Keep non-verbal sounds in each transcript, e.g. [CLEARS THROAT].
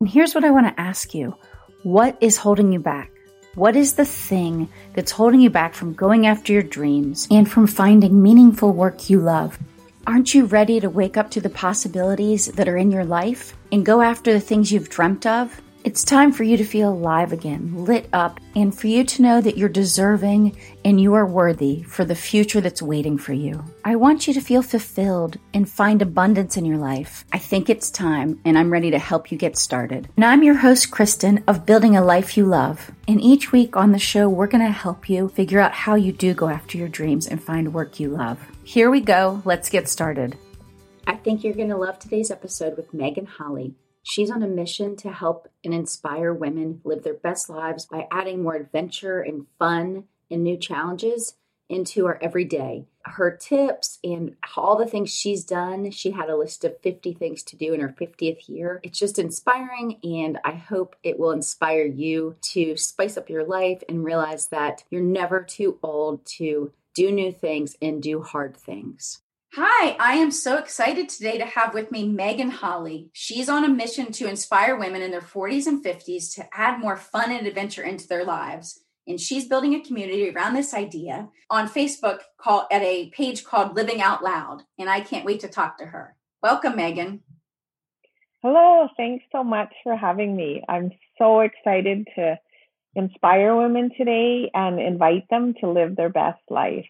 And here's what I want to ask you What is holding you back? What is the thing that's holding you back from going after your dreams and from finding meaningful work you love? Aren't you ready to wake up to the possibilities that are in your life and go after the things you've dreamt of? It's time for you to feel alive again, lit up, and for you to know that you're deserving and you are worthy for the future that's waiting for you. I want you to feel fulfilled and find abundance in your life. I think it's time, and I'm ready to help you get started. Now, I'm your host, Kristen, of Building a Life You Love. And each week on the show, we're going to help you figure out how you do go after your dreams and find work you love. Here we go. Let's get started. I think you're going to love today's episode with Megan Holly. She's on a mission to help and inspire women live their best lives by adding more adventure and fun and new challenges into our everyday. Her tips and all the things she's done, she had a list of 50 things to do in her 50th year. It's just inspiring, and I hope it will inspire you to spice up your life and realize that you're never too old to do new things and do hard things. Hi, I am so excited today to have with me Megan Holly. She's on a mission to inspire women in their 40s and 50s to add more fun and adventure into their lives. And she's building a community around this idea on Facebook called at a page called Living Out Loud. And I can't wait to talk to her. Welcome, Megan. Hello, thanks so much for having me. I'm so excited to inspire women today and invite them to live their best life.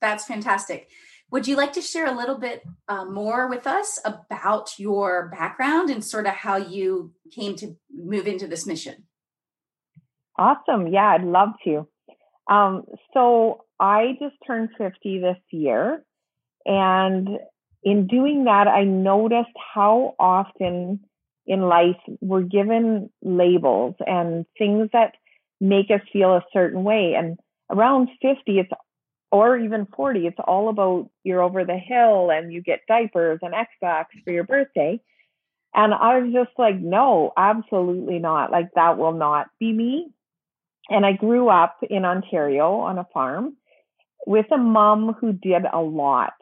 That's fantastic. Would you like to share a little bit uh, more with us about your background and sort of how you came to move into this mission? Awesome. Yeah, I'd love to. Um, so I just turned 50 this year. And in doing that, I noticed how often in life we're given labels and things that make us feel a certain way. And around 50, it's or even 40, it's all about you're over the hill and you get diapers and Xbox for your birthday. And I was just like, no, absolutely not. Like that will not be me. And I grew up in Ontario on a farm with a mom who did a lot.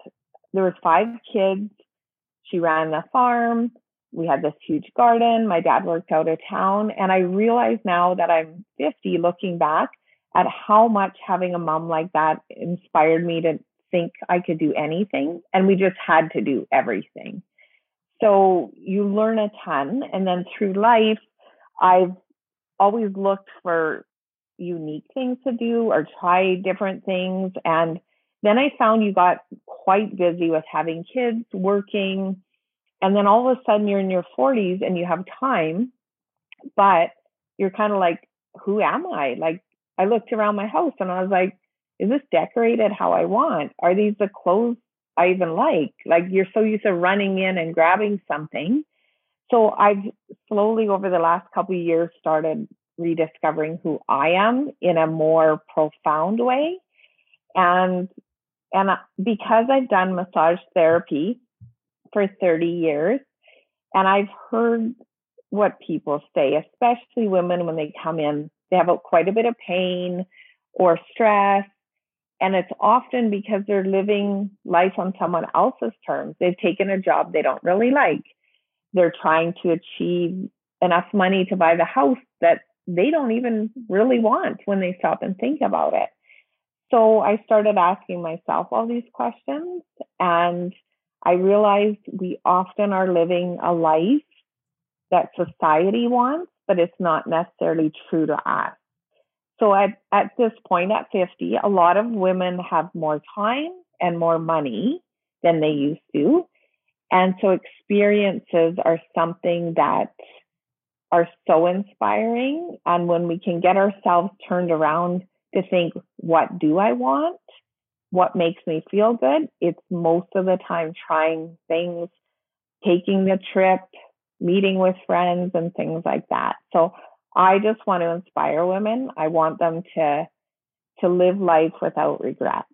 There was five kids. She ran the farm. We had this huge garden. My dad worked out of town. And I realize now that I'm 50 looking back at how much having a mom like that inspired me to think I could do anything. And we just had to do everything. So you learn a ton. And then through life, I've always looked for unique things to do or try different things. And then I found you got quite busy with having kids, working. And then all of a sudden you're in your 40s and you have time, but you're kind of like, who am I? Like, I looked around my house and I was like, is this decorated how I want? Are these the clothes I even like? Like you're so used to running in and grabbing something. So I've slowly over the last couple years started rediscovering who I am in a more profound way. And and because I've done massage therapy for 30 years and I've heard what people say, especially women when they come in they have quite a bit of pain or stress. And it's often because they're living life on someone else's terms. They've taken a job they don't really like. They're trying to achieve enough money to buy the house that they don't even really want when they stop and think about it. So I started asking myself all these questions and I realized we often are living a life that society wants but it's not necessarily true to us. So at, at this point, at 50, a lot of women have more time and more money than they used to. And so experiences are something that are so inspiring. And when we can get ourselves turned around to think, what do I want? What makes me feel good? It's most of the time trying things, taking the trip, meeting with friends and things like that. So I just want to inspire women. I want them to to live life without regret.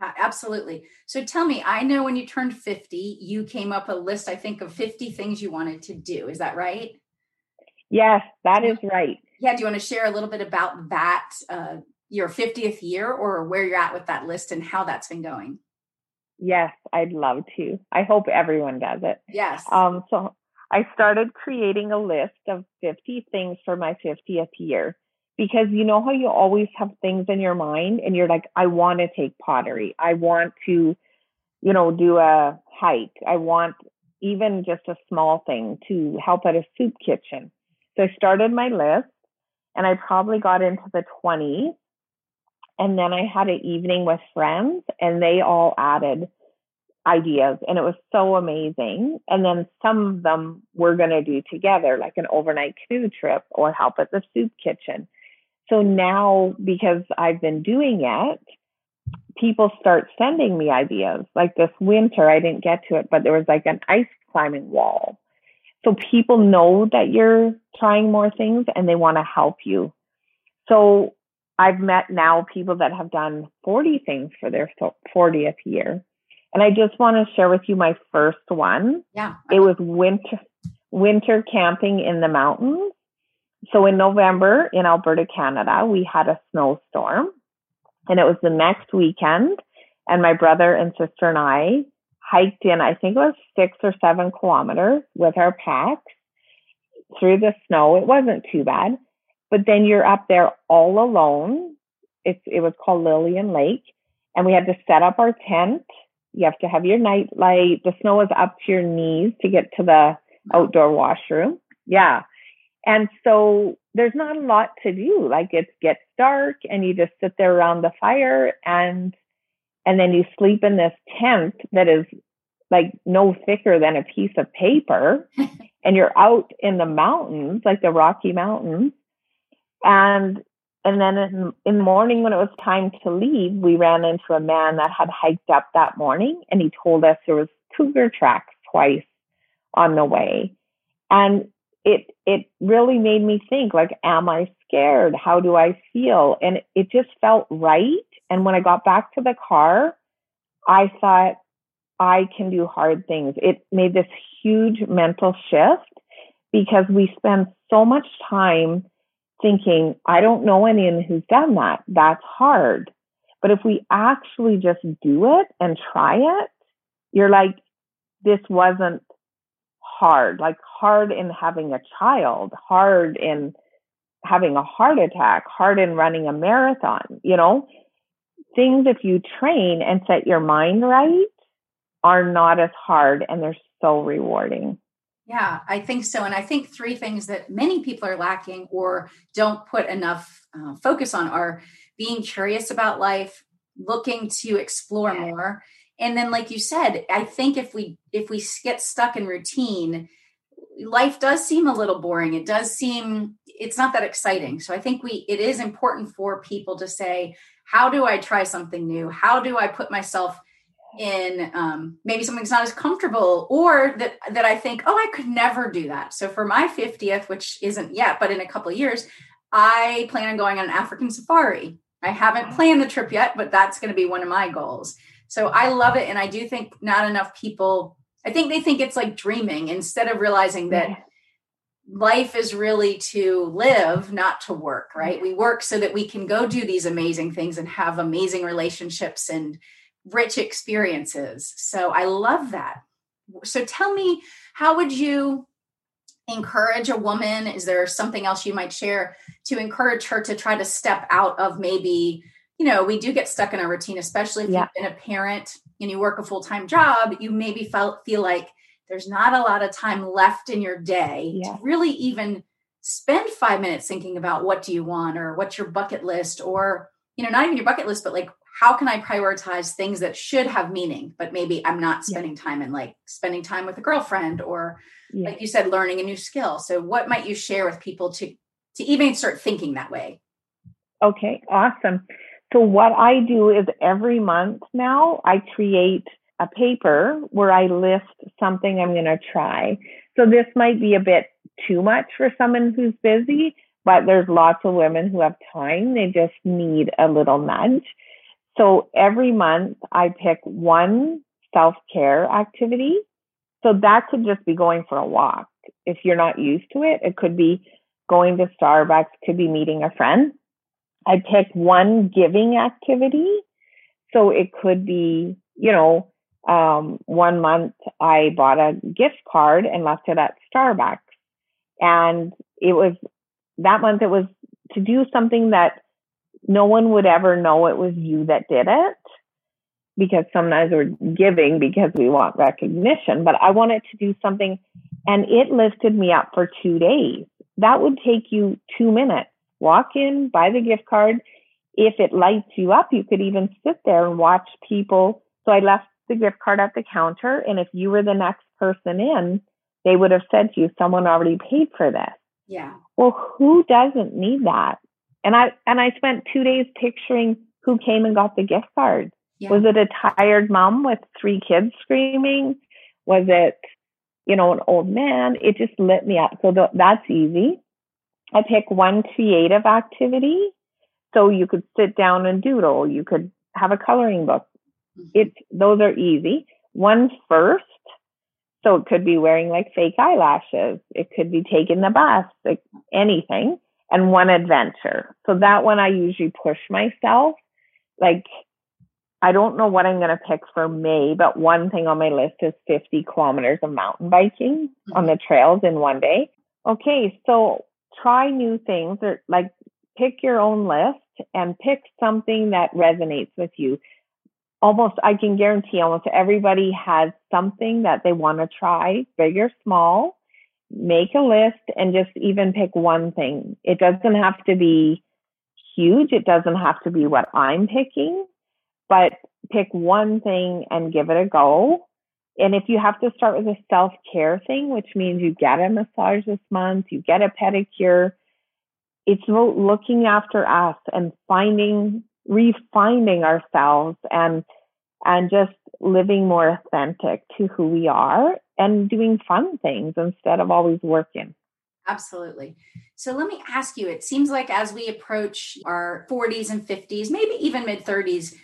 Absolutely. So tell me, I know when you turned 50, you came up a list, I think, of 50 things you wanted to do. Is that right? Yes, that is right. Yeah. Do you want to share a little bit about that, uh, your 50th year, or where you're at with that list and how that's been going? Yes, I'd love to. I hope everyone does it. Yes. Um, so I started creating a list of 50 things for my 50th year because you know how you always have things in your mind and you're like, I want to take pottery. I want to, you know, do a hike. I want even just a small thing to help at a soup kitchen. So I started my list and I probably got into the 20s. And then I had an evening with friends and they all added ideas and it was so amazing. And then some of them we're going to do together, like an overnight canoe trip or help at the soup kitchen. So now, because I've been doing it, people start sending me ideas. Like this winter, I didn't get to it, but there was like an ice climbing wall. So people know that you're trying more things and they want to help you. So I've met now people that have done 40 things for their 40th year. And I just want to share with you my first one. Yeah. It was winter winter camping in the mountains. So in November in Alberta, Canada, we had a snowstorm and it was the next weekend. And my brother and sister and I hiked in, I think it was six or seven kilometers with our packs through the snow. It wasn't too bad, but then you're up there all alone. It's, it was called Lillian Lake and we had to set up our tent. You have to have your night light. The snow is up to your knees to get to the outdoor washroom. Yeah. And so there's not a lot to do. Like it gets dark and you just sit there around the fire and and then you sleep in this tent that is like no thicker than a piece of paper [LAUGHS] and you're out in the mountains like the rocky mountains and and then in, in the morning when it was time to leave we ran into a man that had hiked up that morning and he told us there was cougar tracks twice on the way. And it it really made me think like am i scared? How do i feel? And it just felt right. And when i got back to the car i thought i can do hard things. It made this huge mental shift because we spend so much time thinking i don't know anyone who's done that. That's hard. But if we actually just do it and try it you're like this wasn't hard, like hard in having a child, hard in having a heart attack, hard in running a marathon, you know, things if you train and set your mind right are not as hard and they're so rewarding. Yeah, I think so. And I think three things that many people are lacking or don't put enough uh, focus on are being curious about life, looking to explore more, and then like you said i think if we if we get stuck in routine life does seem a little boring it does seem it's not that exciting so i think we it is important for people to say how do i try something new how do i put myself in um, maybe something's not as comfortable or that that i think oh i could never do that so for my 50th which isn't yet but in a couple of years i plan on going on an african safari i haven't planned the trip yet but that's going to be one of my goals so I love it. And I do think not enough people, I think they think it's like dreaming instead of realizing that yeah. life is really to live, not to work, right? We work so that we can go do these amazing things and have amazing relationships and rich experiences. So I love that. So tell me, how would you encourage a woman? Is there something else you might share to encourage her to try to step out of maybe you know, we do get stuck in a routine, especially if yeah. you've been a parent and you work a full time job. You maybe felt feel like there's not a lot of time left in your day yeah. to really even spend five minutes thinking about what do you want or what's your bucket list or you know not even your bucket list but like how can i prioritize things that should have meaning but maybe i'm not spending yeah. time in like spending time with a girlfriend or yeah. like you said learning a new skill so what might you share with people to to even start thinking that way okay awesome so what I do is every month now I create a paper where I list something I'm going to try. So this might be a bit too much for someone who's busy, but there's lots of women who have time. They just need a little nudge. So every month I pick one self care activity. So that could just be going for a walk. If you're not used to it, it could be going to Starbucks, could be meeting a friend. I pick one giving activity. So it could be, you know, Um, one month I bought a gift card and left it at Starbucks. And it was that month it was to do something that no one would ever know it was you that did it because sometimes we're giving because we want recognition, but I wanted to do something and it lifted me up for two days. That would take you two minutes. Walk in, buy the gift card. If it lights you up, you could even sit there and watch people. So I left the gift card at the counter. And if you were the next person in, they would have said to you, someone already paid for this. Yeah. Well, who doesn't need that? And I, and I spent two days picturing who came and got the gift card. Yeah. Was it a tired mom with three kids screaming? Was it, you know, an old man? It just lit me up. So th- that's easy. I pick one creative activity. So you could sit down and doodle. You could have a coloring book. Mm-hmm. It's, those are easy. One first. So it could be wearing like fake eyelashes. It could be taking the bus, like anything. And one adventure. So that one I usually push myself. Like I don't know what I'm going to pick for May, but one thing on my list is 50 kilometers of mountain biking mm-hmm. on the trails in one day. Okay, so try new things or like pick your own list and pick something that resonates with you. Almost, I can guarantee almost everybody has something that they want to try, big or small. Make a list and just even pick one thing. It doesn't have to be huge. It doesn't have to be what I'm picking but pick one thing and give it a go. And if you have to start with a self care thing, which means you get a massage this month, you get a pedicure, it's looking after us and finding, refining ourselves and, and just living more authentic to who we are and doing fun things instead of always working. Absolutely. So let me ask you it seems like as we approach our 40s and 50s, maybe even mid 30s,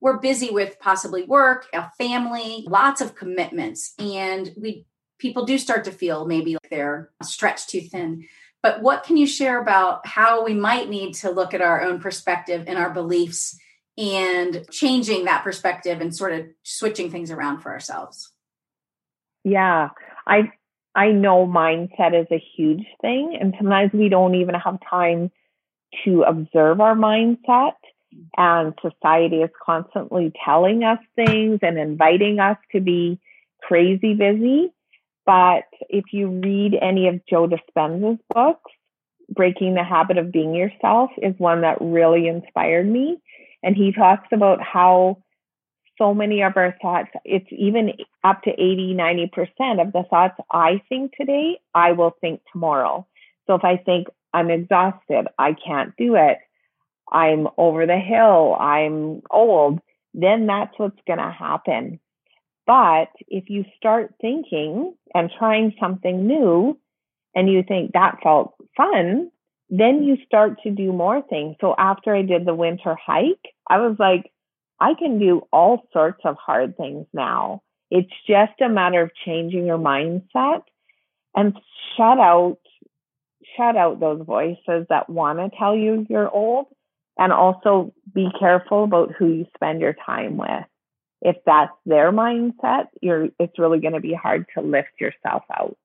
we're busy with possibly work, a family, lots of commitments, and we people do start to feel maybe like they're stretched too thin. But what can you share about how we might need to look at our own perspective and our beliefs and changing that perspective and sort of switching things around for ourselves? Yeah, I I know mindset is a huge thing, and sometimes we don't even have time to observe our mindset and society is constantly telling us things and inviting us to be crazy busy. But if you read any of Joe Dispenza's books, Breaking the Habit of Being Yourself is one that really inspired me. And he talks about how so many of our thoughts, it's even up to 80, 90% of the thoughts I think today, I will think tomorrow. So if I think I'm exhausted, I can't do it, I'm over the hill, I'm old, then that's what's going to happen. But if you start thinking and trying something new and you think that felt fun, then you start to do more things. So after I did the winter hike, I was like, I can do all sorts of hard things now. It's just a matter of changing your mindset and shut out shut out those voices that want to tell you you're old and also be careful about who you spend your time with. If that's their mindset, you're it's really going to be hard to lift yourself out.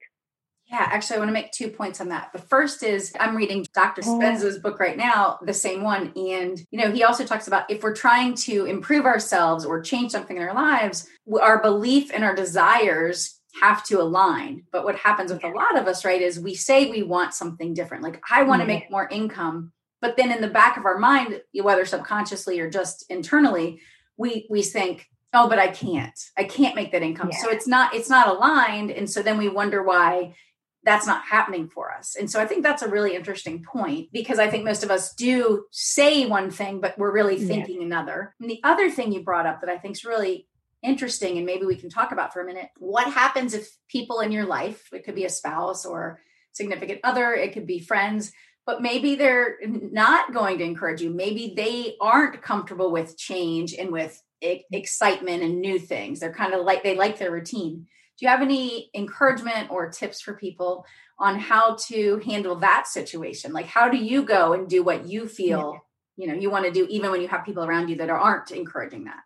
Yeah, actually, I want to make two points on that. The first is I'm reading Dr. Oh. Dispenza's book right now, the same one. And, you know, he also talks about if we're trying to improve ourselves or change something in our lives, our belief and our desires have to align. But what happens with a lot of us, right, is we say we want something different. Like, I want to make more income but then in the back of our mind whether subconsciously or just internally we we think oh but i can't i can't make that income yeah. so it's not it's not aligned and so then we wonder why that's not happening for us and so i think that's a really interesting point because i think most of us do say one thing but we're really thinking yeah. another and the other thing you brought up that i think is really interesting and maybe we can talk about for a minute what happens if people in your life it could be a spouse or significant other it could be friends but maybe they're not going to encourage you. Maybe they aren't comfortable with change and with excitement and new things. They're kind of like they like their routine. Do you have any encouragement or tips for people on how to handle that situation? Like how do you go and do what you feel, yeah. you know, you want to do even when you have people around you that aren't encouraging that?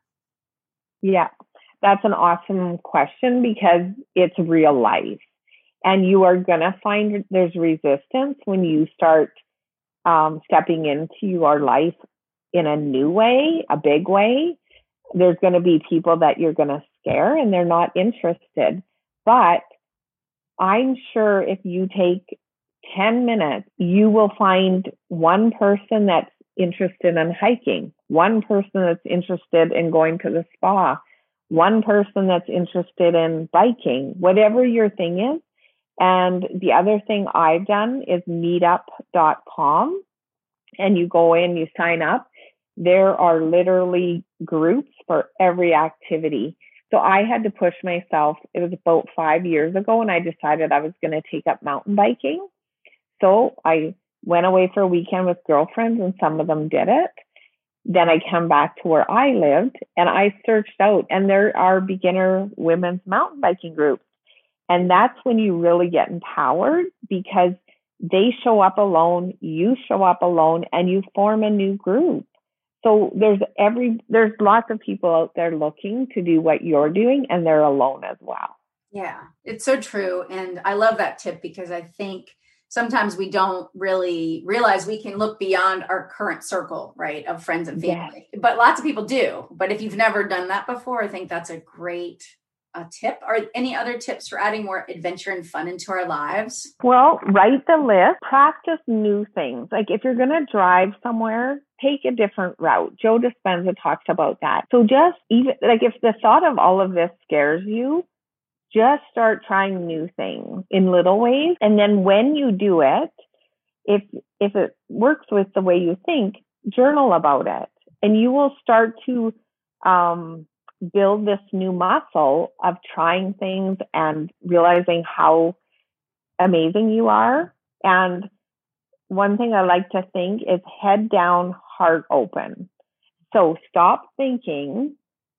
Yeah. that's an awesome question because it's real life. And you are going to find there's resistance when you start um, stepping into your life in a new way, a big way. There's going to be people that you're going to scare and they're not interested. But I'm sure if you take 10 minutes, you will find one person that's interested in hiking, one person that's interested in going to the spa, one person that's interested in biking, whatever your thing is. And the other thing I've done is meetup.com and you go in, you sign up. There are literally groups for every activity. So I had to push myself. It was about five years ago, and I decided I was going to take up mountain biking. So I went away for a weekend with girlfriends, and some of them did it. Then I came back to where I lived and I searched out, and there are beginner women's mountain biking groups. And that's when you really get empowered because they show up alone, you show up alone, and you form a new group. So there's every there's lots of people out there looking to do what you're doing and they're alone as well. Yeah, it's so true and I love that tip because I think sometimes we don't really realize we can look beyond our current circle, right, of friends and family. Yes. But lots of people do. But if you've never done that before, I think that's a great a tip or any other tips for adding more adventure and fun into our lives? Well, write the list, practice new things. Like if you're going to drive somewhere, take a different route. Joe Dispenza talks about that. So just even like if the thought of all of this scares you, just start trying new things in little ways. And then when you do it, if, if it works with the way you think, journal about it and you will start to, um, build this new muscle of trying things and realizing how amazing you are. And one thing I like to think is head down, heart open. So stop thinking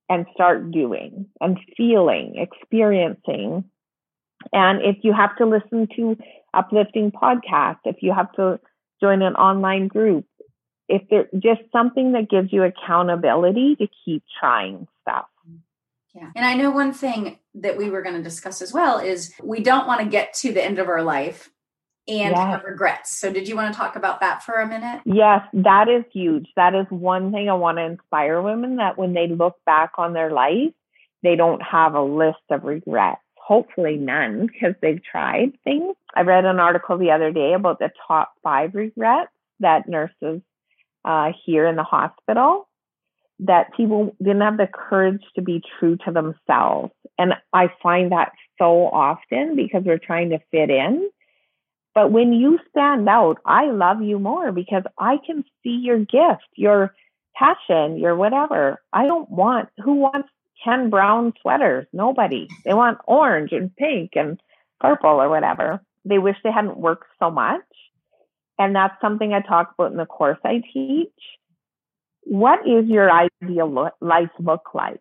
and start doing and feeling, experiencing. And if you have to listen to uplifting podcasts, if you have to join an online group, if there's just something that gives you accountability to keep trying stuff. Yeah. And I know one thing that we were going to discuss as well is we don't want to get to the end of our life and yes. have regrets. So, did you want to talk about that for a minute? Yes, that is huge. That is one thing I want to inspire women that when they look back on their life, they don't have a list of regrets. Hopefully, none because they've tried things. I read an article the other day about the top five regrets that nurses uh, here in the hospital that people didn't have the courage to be true to themselves. And I find that so often because we're trying to fit in. But when you stand out, I love you more because I can see your gift, your passion, your whatever. I don't want, who wants 10 brown sweaters? Nobody. They want orange and pink and purple or whatever. They wish they hadn't worked so much. And that's something I talk about in the course I teach what is your ideal life look like?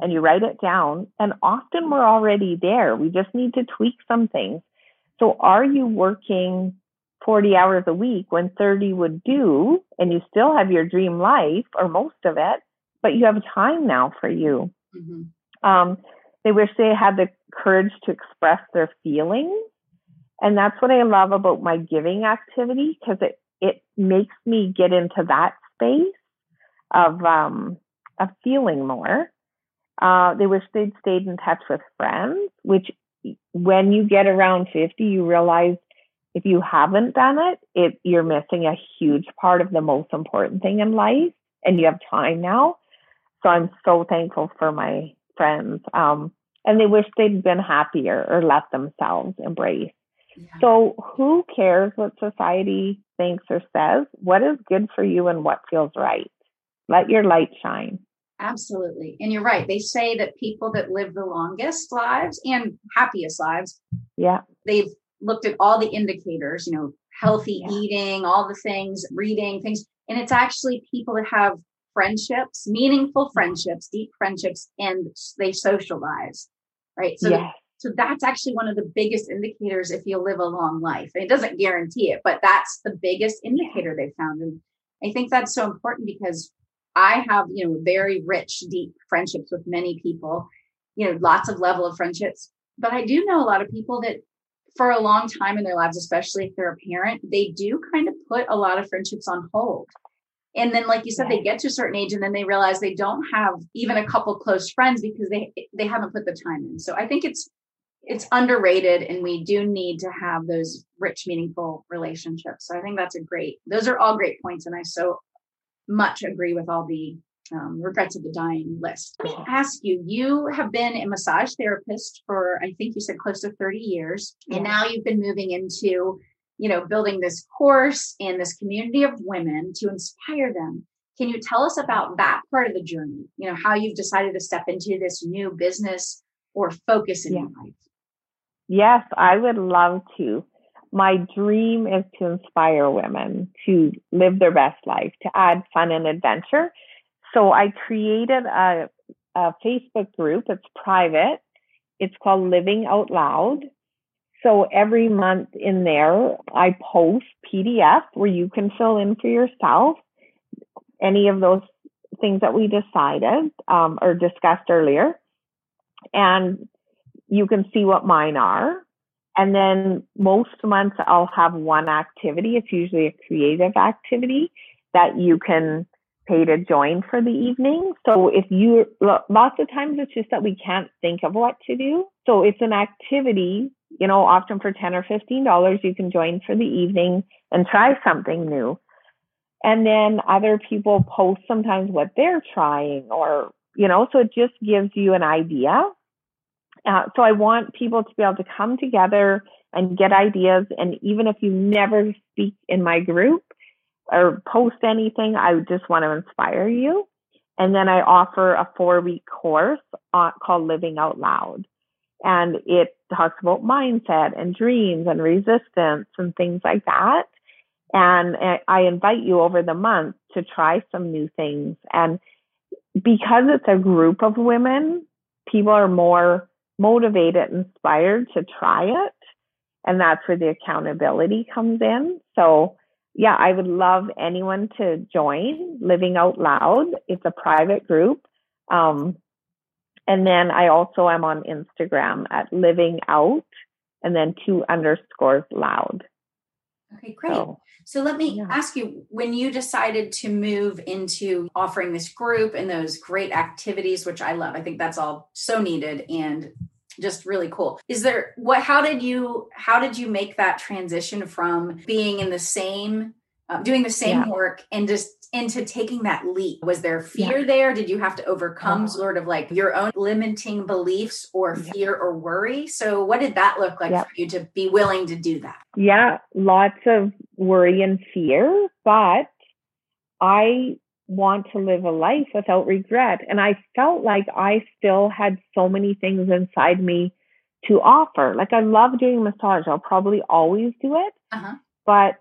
And you write it down. And often we're already there. We just need to tweak some things. So are you working 40 hours a week when 30 would do and you still have your dream life or most of it, but you have time now for you? Mm-hmm. Um, they wish they had the courage to express their feelings. And that's what I love about my giving activity because it, it makes me get into that space of um, of feeling more. Uh, they wish they'd stayed in touch with friends, which when you get around 50, you realize if you haven't done it, it you're missing a huge part of the most important thing in life, and you have time now. So I'm so thankful for my friends. Um, and they wish they'd been happier or let themselves embrace. Yeah. So who cares what society thinks or says? What is good for you and what feels right? Let your light shine. Absolutely. And you're right. They say that people that live the longest lives and happiest lives, yeah, they've looked at all the indicators, you know, healthy yeah. eating, all the things, reading things. And it's actually people that have friendships, meaningful mm-hmm. friendships, deep friendships, and they socialize. Right. So yes. So that's actually one of the biggest indicators if you live a long life. And it doesn't guarantee it, but that's the biggest indicator they found. And I think that's so important because I have, you know, very rich, deep friendships with many people. you know, lots of level of friendships. But I do know a lot of people that for a long time in their lives, especially if they're a parent, they do kind of put a lot of friendships on hold. And then, like you said, they get to a certain age and then they realize they don't have even a couple close friends because they they haven't put the time in. So I think it's it's underrated and we do need to have those rich, meaningful relationships. So I think that's a great, those are all great points. And I so much agree with all the um, regrets of the dying list. I ask you, you have been a massage therapist for, I think you said close to 30 years. And now you've been moving into, you know, building this course and this community of women to inspire them. Can you tell us about that part of the journey? You know, how you've decided to step into this new business or focus in yeah. your life? Yes, I would love to. My dream is to inspire women to live their best life, to add fun and adventure so I created a, a Facebook group. It's private. It's called Living Out Loud. So every month in there, I post PDF where you can fill in for yourself any of those things that we decided um, or discussed earlier. And you can see what mine are. And then most months I'll have one activity. It's usually a creative activity that you can pay to join for the evening. So if you, lots of times it's just that we can't think of what to do. So it's an activity, you know, often for 10 or $15, you can join for the evening and try something new. And then other people post sometimes what they're trying or, you know, so it just gives you an idea. Uh, so I want people to be able to come together and get ideas. And even if you never speak in my group, or post anything. I just want to inspire you. And then I offer a four week course on, called Living Out Loud. And it talks about mindset and dreams and resistance and things like that. And I invite you over the month to try some new things. And because it's a group of women, people are more motivated, inspired to try it. And that's where the accountability comes in. So yeah, I would love anyone to join Living Out Loud. It's a private group. Um, and then I also am on Instagram at Living Out and then two underscores loud. Okay, great. So, so let me yeah. ask you when you decided to move into offering this group and those great activities, which I love, I think that's all so needed and just really cool is there what how did you how did you make that transition from being in the same uh, doing the same yeah. work and just into taking that leap was there fear yeah. there did you have to overcome oh. sort of like your own limiting beliefs or fear or worry so what did that look like for you to be willing to do that yeah lots of worry and fear but i want to live a life without regret. And I felt like I still had so many things inside me to offer. Like I love doing massage. I'll probably always do it. Uh-huh. But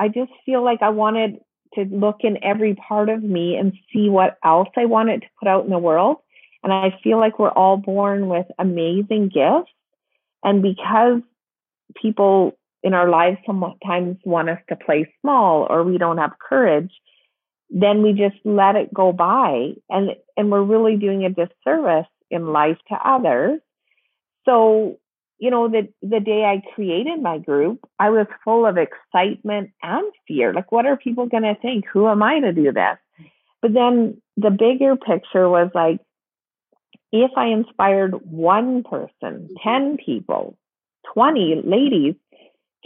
I just feel like I wanted to look in every part of me and see what else I wanted to put out in the world. And I feel like we're all born with amazing gifts. And because people in our lives sometimes want us to play small or we don't have courage, then we just let it go by. And and we're really doing a disservice in life to others. So you know the the day i created my group i was full of excitement and fear. Like what are people going to think? Who am i to do this? But then the bigger picture was like if i inspired one person mm-hmm. 10 people 20 ladies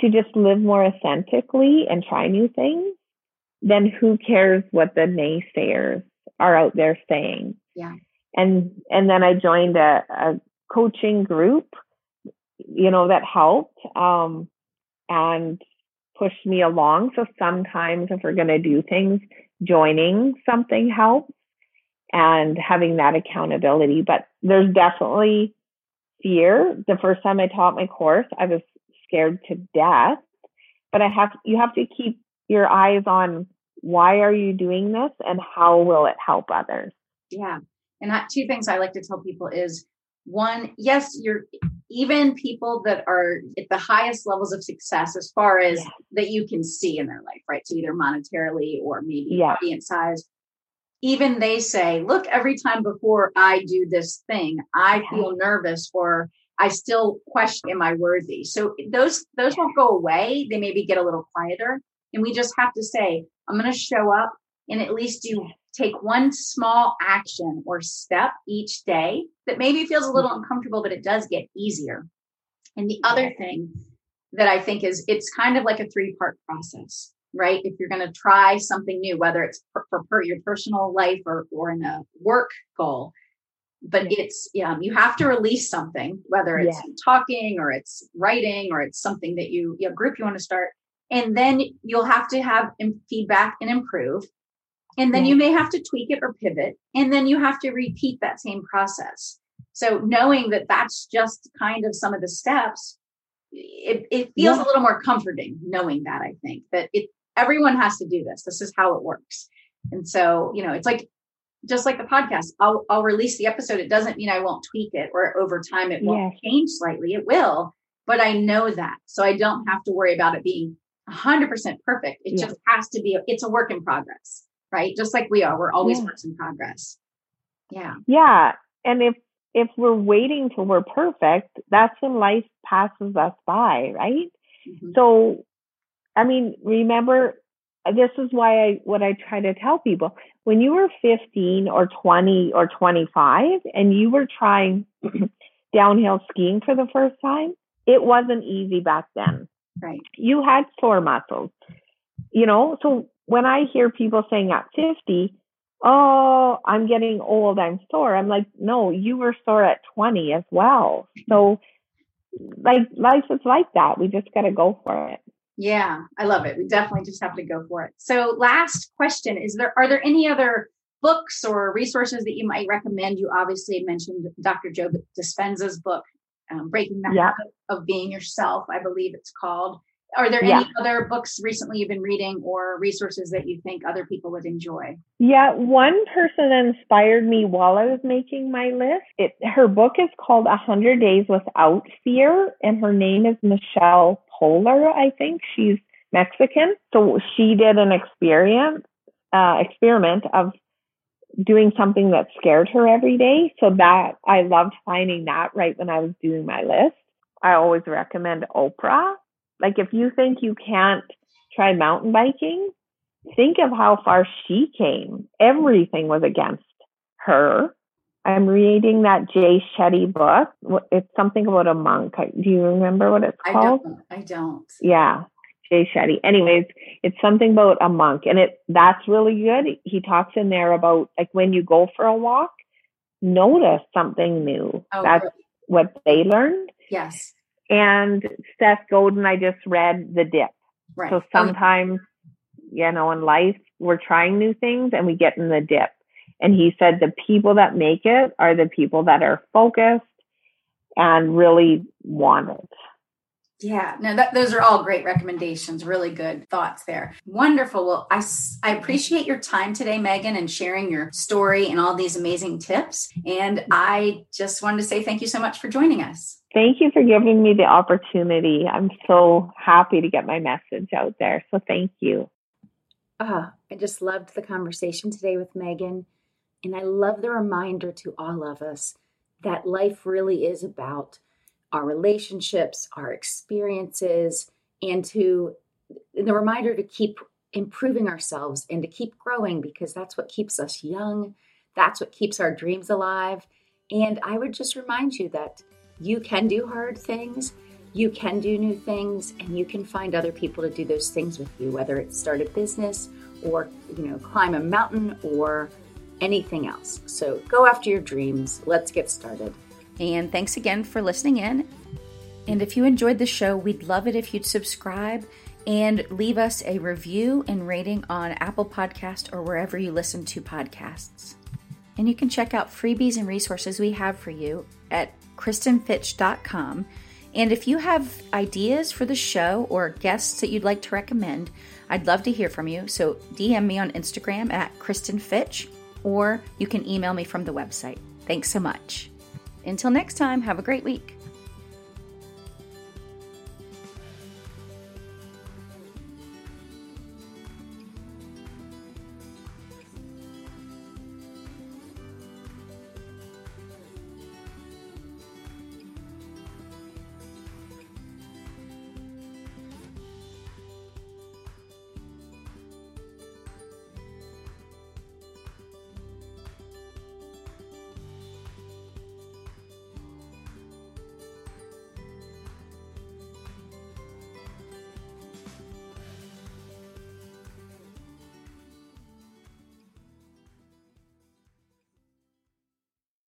to just live more authentically and try new things then who cares what the naysayers are out there saying? Yeah. And and then I joined a, a coaching group, you know, that helped um, and pushed me along. So sometimes if we're going to do things, joining something helps and having that accountability. But there's definitely fear. The first time I taught my course, I was scared to death. But I have you have to keep your eyes on why are you doing this and how will it help others? Yeah. And that, two things I like to tell people is one, yes, you're even people that are at the highest levels of success as far as yeah. that you can see in their life, right? So either monetarily or maybe yeah. audience size. even they say, look, every time before I do this thing, I feel nervous or I still question, am I worthy? So those, those won't go away. They maybe get a little quieter. And we just have to say, I'm going to show up and at least do take one small action or step each day that maybe feels a little uncomfortable, but it does get easier. And the other thing that I think is it's kind of like a three part process right? If you're going to try something new, whether it's for, for, for, your personal life or, or in a work goal, but it's, yeah, you have to release something, whether it's yeah. talking or it's writing or it's something that you, a group you want to start. And then you'll have to have feedback and improve. And then yeah. you may have to tweak it or pivot. And then you have to repeat that same process. So knowing that that's just kind of some of the steps it, it feels yeah. a little more comforting knowing that I think that it everyone has to do this. This is how it works. And so, you know, it's like just like the podcast, I'll I'll release the episode. It doesn't mean I won't tweak it or over time it won't yeah. change slightly. It will, but I know that. So I don't have to worry about it being 100% perfect. It yeah. just has to be it's a work in progress, right? Just like we are. We're always yeah. works in progress. Yeah. Yeah. And if if we're waiting till we're perfect, that's when life passes us by, right? Mm-hmm. So I mean, remember, this is why I, what I try to tell people when you were 15 or 20 or 25 and you were trying [CLEARS THROAT] downhill skiing for the first time, it wasn't easy back then. Right. You had sore muscles, you know? So when I hear people saying at 50, oh, I'm getting old, I'm sore, I'm like, no, you were sore at 20 as well. So, like, life is like that. We just got to go for it. Yeah, I love it. We definitely just have to go for it. So, last question is there are there any other books or resources that you might recommend? You obviously mentioned Dr. Joe Dispenza's book, um, Breaking the yeah. Habit of Being Yourself, I believe it's called. Are there yeah. any other books recently you've been reading or resources that you think other people would enjoy? Yeah, one person inspired me while I was making my list. It, her book is called A Hundred Days Without Fear, and her name is Michelle Poler, I think. She's Mexican. So she did an experience, uh, experiment of doing something that scared her every day. So that I loved finding that right when I was doing my list. I always recommend Oprah. Like if you think you can't try mountain biking, think of how far she came. Everything was against her. I'm reading that Jay Shetty book. It's something about a monk. Do you remember what it's called? I don't. I don't. Yeah, Jay Shetty. Anyways, it's something about a monk, and it that's really good. He talks in there about like when you go for a walk, notice something new. Oh, that's good. what they learned. Yes. And Seth Godin, I just read The Dip. Right. So sometimes, you know, in life, we're trying new things and we get in the dip and he said the people that make it are the people that are focused and really want it. Yeah, no, that, those are all great recommendations. Really good thoughts there. Wonderful. Well, I, I appreciate your time today, Megan, and sharing your story and all these amazing tips. And I just wanted to say thank you so much for joining us. Thank you for giving me the opportunity. I'm so happy to get my message out there. So thank you. Ah, I just loved the conversation today with Megan. And I love the reminder to all of us that life really is about our relationships, our experiences, and to and the reminder to keep improving ourselves and to keep growing because that's what keeps us young. That's what keeps our dreams alive. And I would just remind you that you can do hard things, you can do new things, and you can find other people to do those things with you, whether it's start a business or, you know, climb a mountain or anything else. So go after your dreams. Let's get started. And thanks again for listening in. And if you enjoyed the show, we'd love it if you'd subscribe and leave us a review and rating on Apple Podcast or wherever you listen to podcasts. And you can check out freebies and resources we have for you at kristenfitch.com. And if you have ideas for the show or guests that you'd like to recommend, I'd love to hear from you. So DM me on Instagram at kristenfitch or you can email me from the website. Thanks so much. Until next time, have a great week.